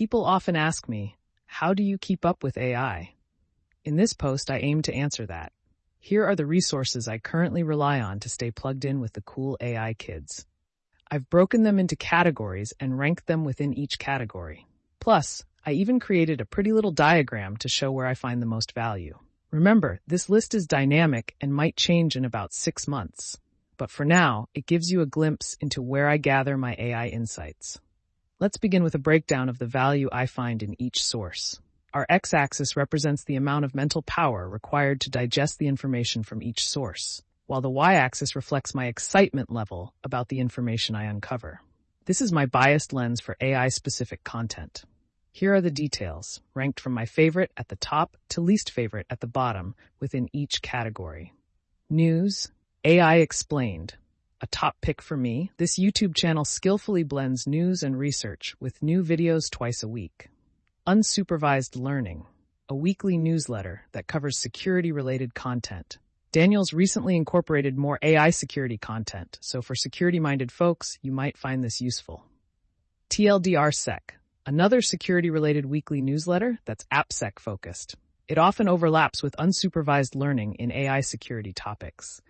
People often ask me, how do you keep up with AI? In this post, I aim to answer that. Here are the resources I currently rely on to stay plugged in with the cool AI kids. I've broken them into categories and ranked them within each category. Plus, I even created a pretty little diagram to show where I find the most value. Remember, this list is dynamic and might change in about six months. But for now, it gives you a glimpse into where I gather my AI insights. Let's begin with a breakdown of the value I find in each source. Our x-axis represents the amount of mental power required to digest the information from each source, while the y-axis reflects my excitement level about the information I uncover. This is my biased lens for AI-specific content. Here are the details, ranked from my favorite at the top to least favorite at the bottom within each category. News, AI Explained. A top pick for me, this YouTube channel skillfully blends news and research with new videos twice a week. Unsupervised Learning, a weekly newsletter that covers security-related content. Daniel's recently incorporated more AI security content, so for security-minded folks, you might find this useful. TLDR Sec, another security-related weekly newsletter that's AppSec focused. It often overlaps with unsupervised learning in AI security topics.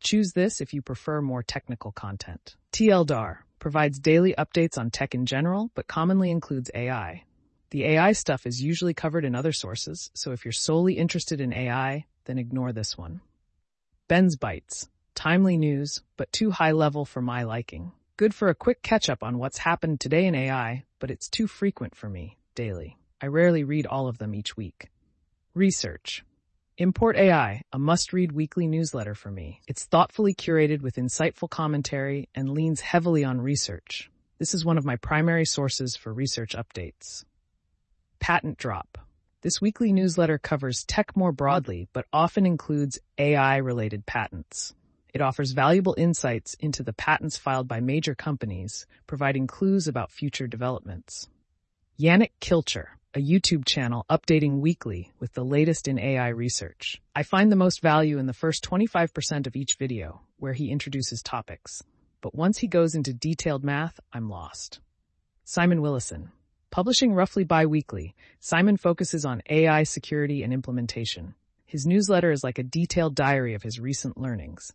Choose this if you prefer more technical content. TLDR provides daily updates on tech in general, but commonly includes AI. The AI stuff is usually covered in other sources, so if you're solely interested in AI, then ignore this one. Ben's Bites. Timely news, but too high level for my liking. Good for a quick catch up on what's happened today in AI, but it's too frequent for me, daily. I rarely read all of them each week. Research. Import AI, a must-read weekly newsletter for me. It's thoughtfully curated with insightful commentary and leans heavily on research. This is one of my primary sources for research updates. Patent Drop. This weekly newsletter covers tech more broadly, but often includes AI-related patents. It offers valuable insights into the patents filed by major companies, providing clues about future developments. Yannick Kilcher, a YouTube channel updating weekly with the latest in AI research. I find the most value in the first 25% of each video, where he introduces topics. But once he goes into detailed math, I'm lost. Simon Willison. Publishing roughly bi-weekly, Simon focuses on AI security and implementation. His newsletter is like a detailed diary of his recent learnings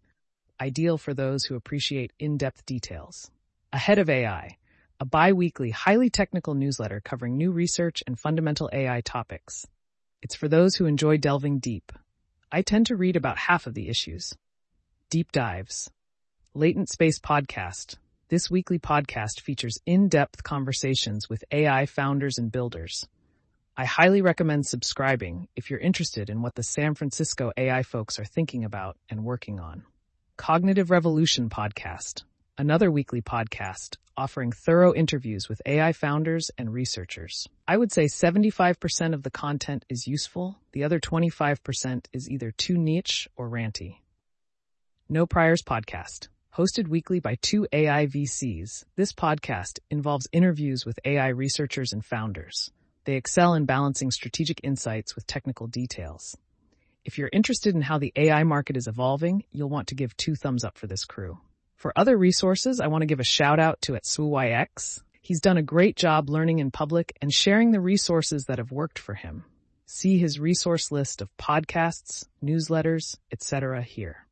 ideal for those who appreciate in-depth details. Ahead of AI, a bi-weekly, highly technical newsletter covering new research and fundamental AI topics. It's for those who enjoy delving deep. I tend to read about half of the issues. Deep Dives. Latent Space Podcast. This weekly podcast features in-depth conversations with AI founders and builders. I highly recommend subscribing if you're interested in what the San Francisco AI folks are thinking about and working on. Cognitive Revolution Podcast, another weekly podcast offering thorough interviews with AI founders and researchers. I would say 75% of the content is useful. The other 25% is either too niche or ranty. No Priors Podcast. Hosted weekly by two AI VCs, this podcast involves interviews with AI researchers and founders. They excel in balancing strategic insights with technical details. If you're interested in how the AI market is evolving, you'll want to give two thumbs up for this crew. For other resources, I want to give a shout out to at. He's done a great job learning in public and sharing the resources that have worked for him. See his resource list of podcasts, newsletters, etc. here.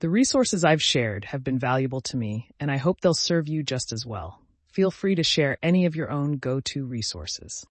The resources I've shared have been valuable to me, and I hope they'll serve you just as well. Feel free to share any of your own go-to resources.